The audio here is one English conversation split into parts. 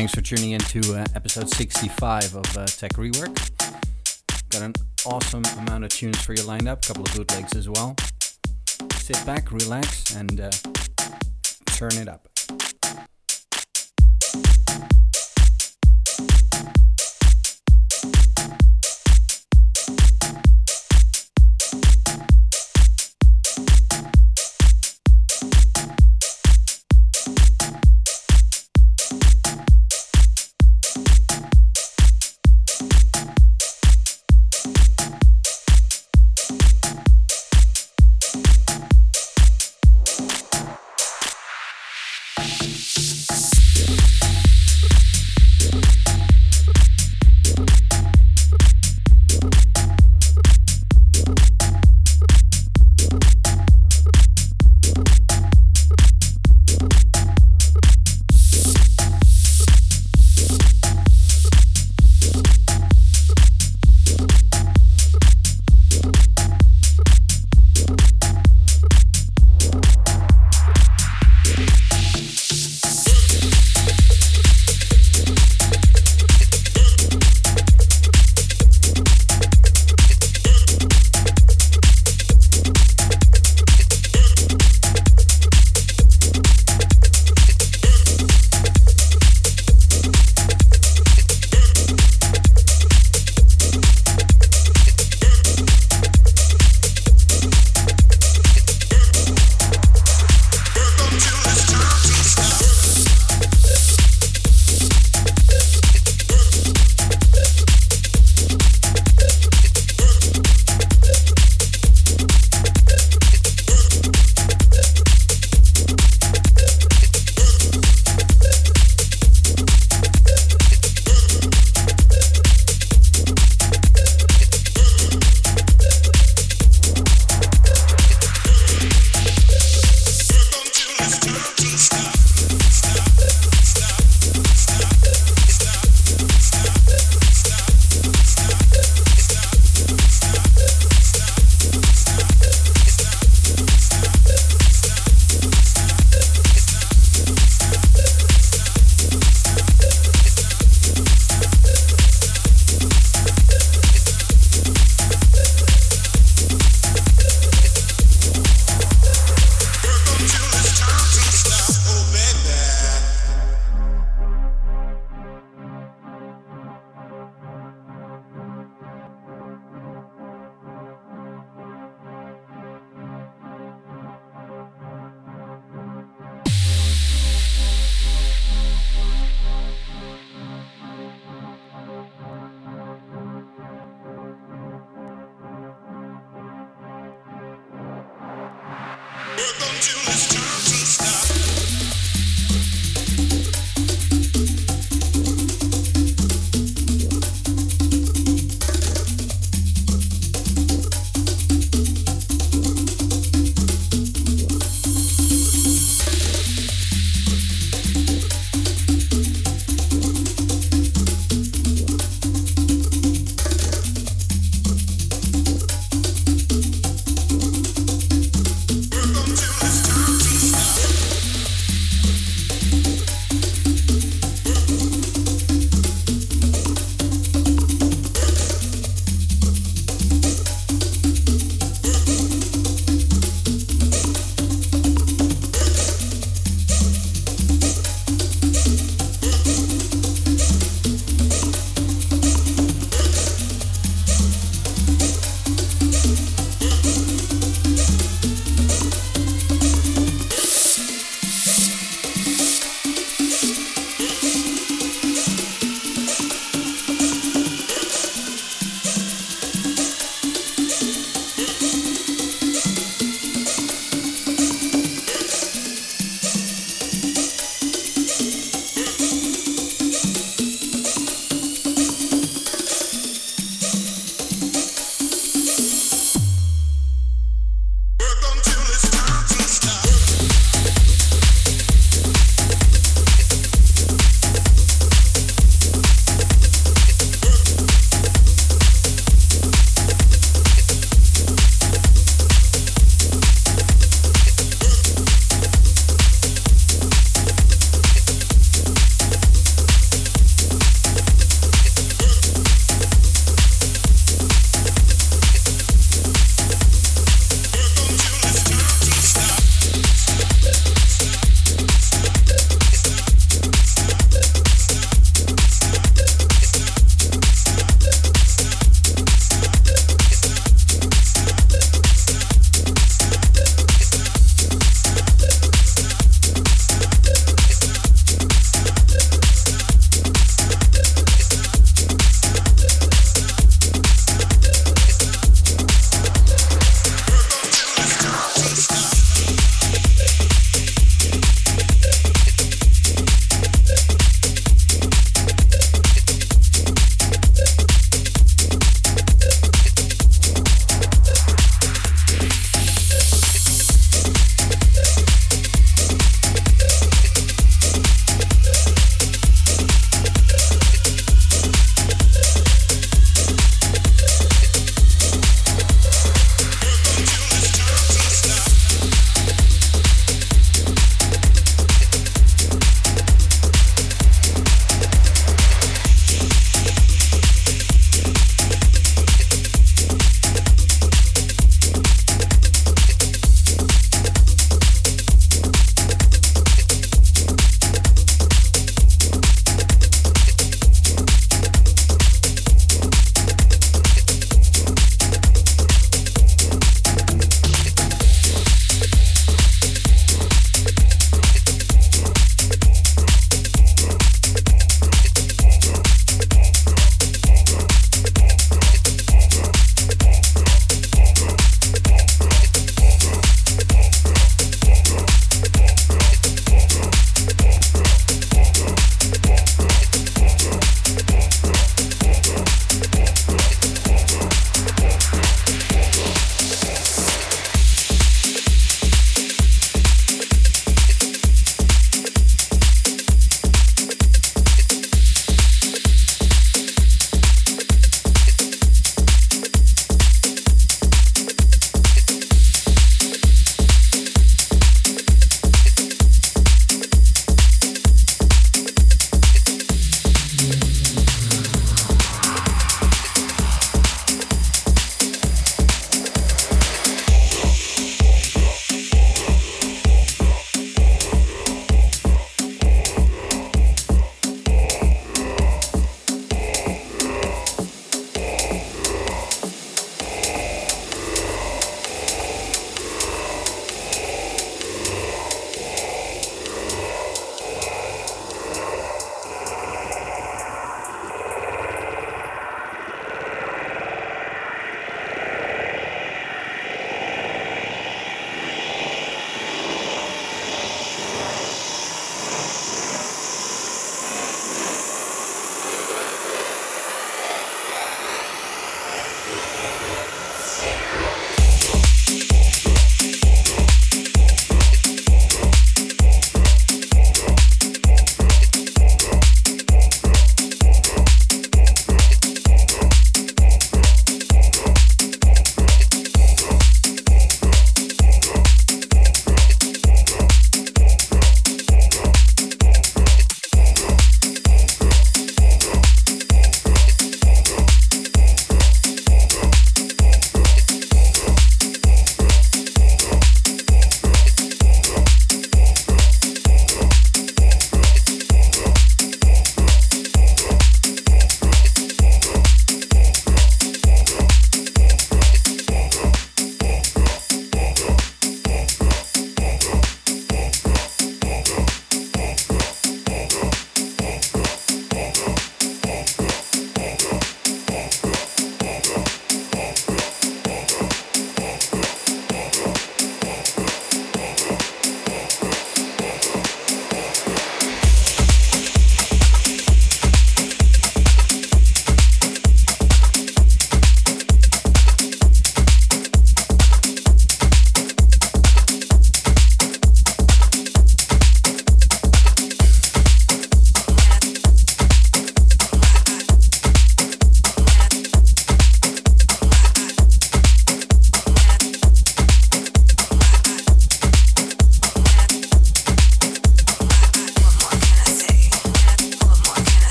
Thanks for tuning in to uh, episode 65 of uh, Tech Tier One. Got an awesome amount of tunes for you lined up, a couple of bootlegs as well. Sit back, relax, and uh, turn it up.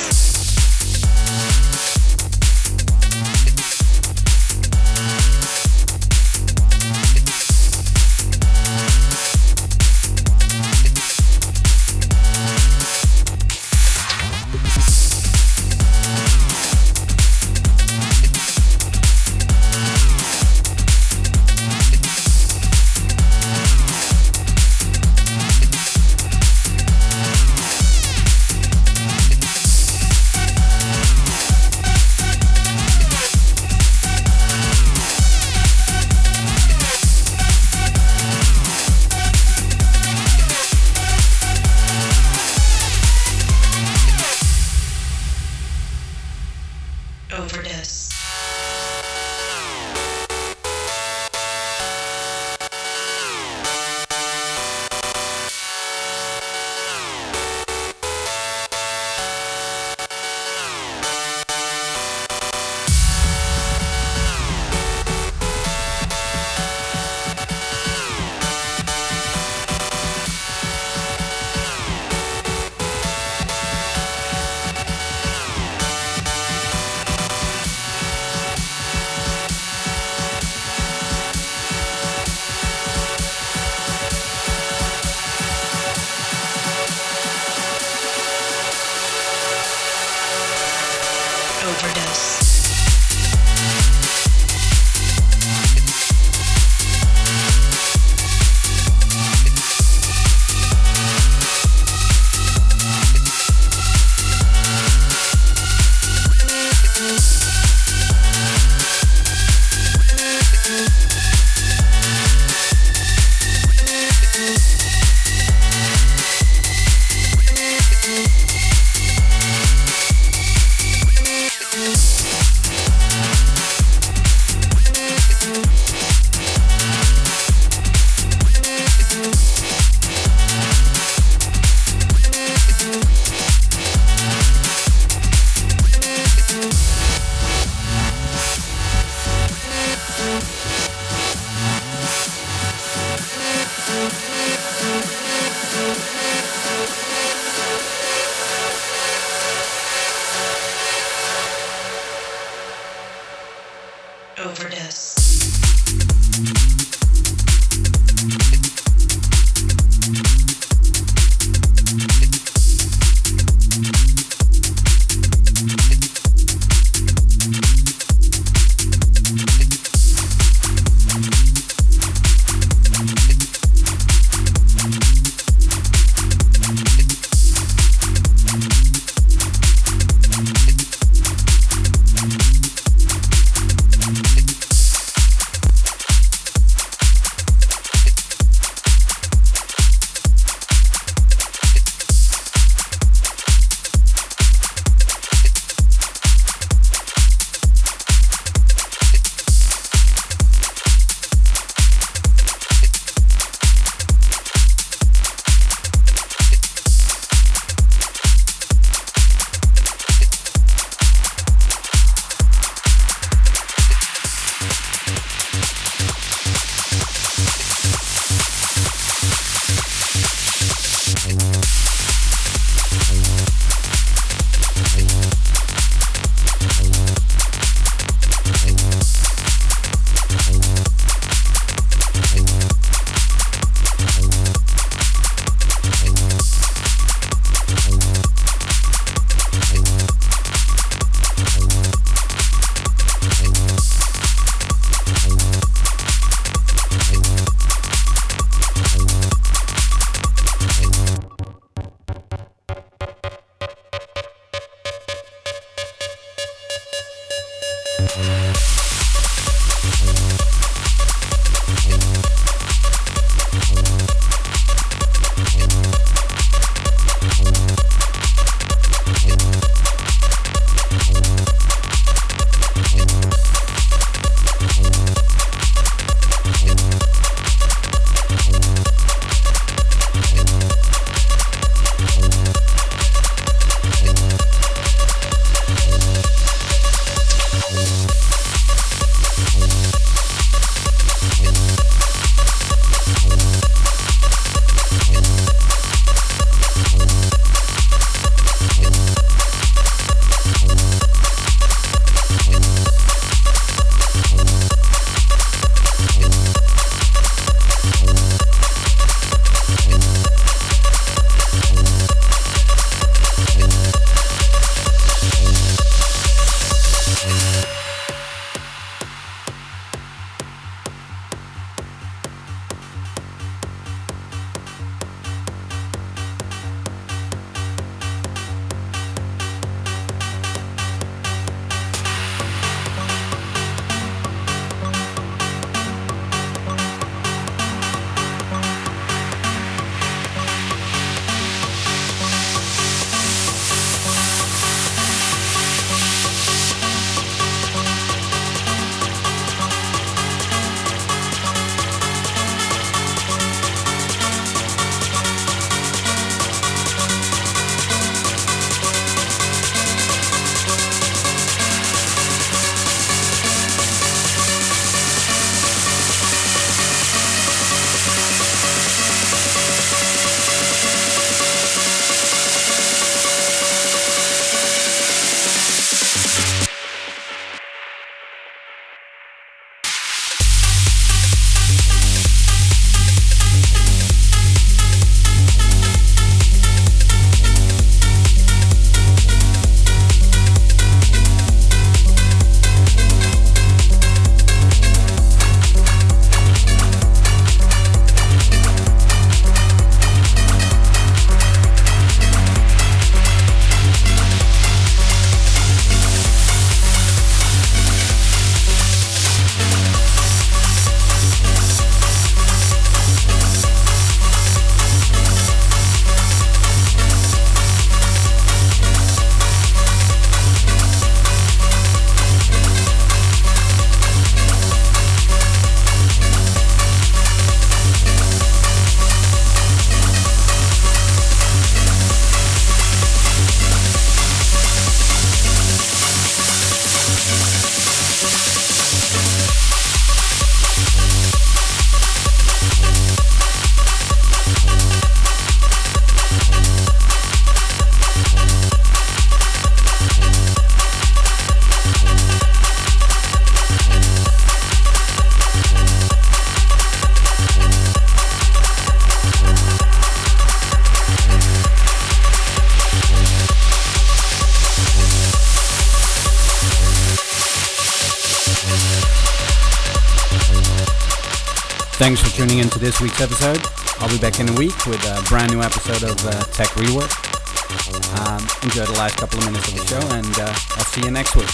Bye. Thanks for tuning in to this week's episode. I'll be back in a week with a brand new episode of uh, Tech Tier One. Um, enjoy the last couple of minutes of the show, and uh, I'll see you next week.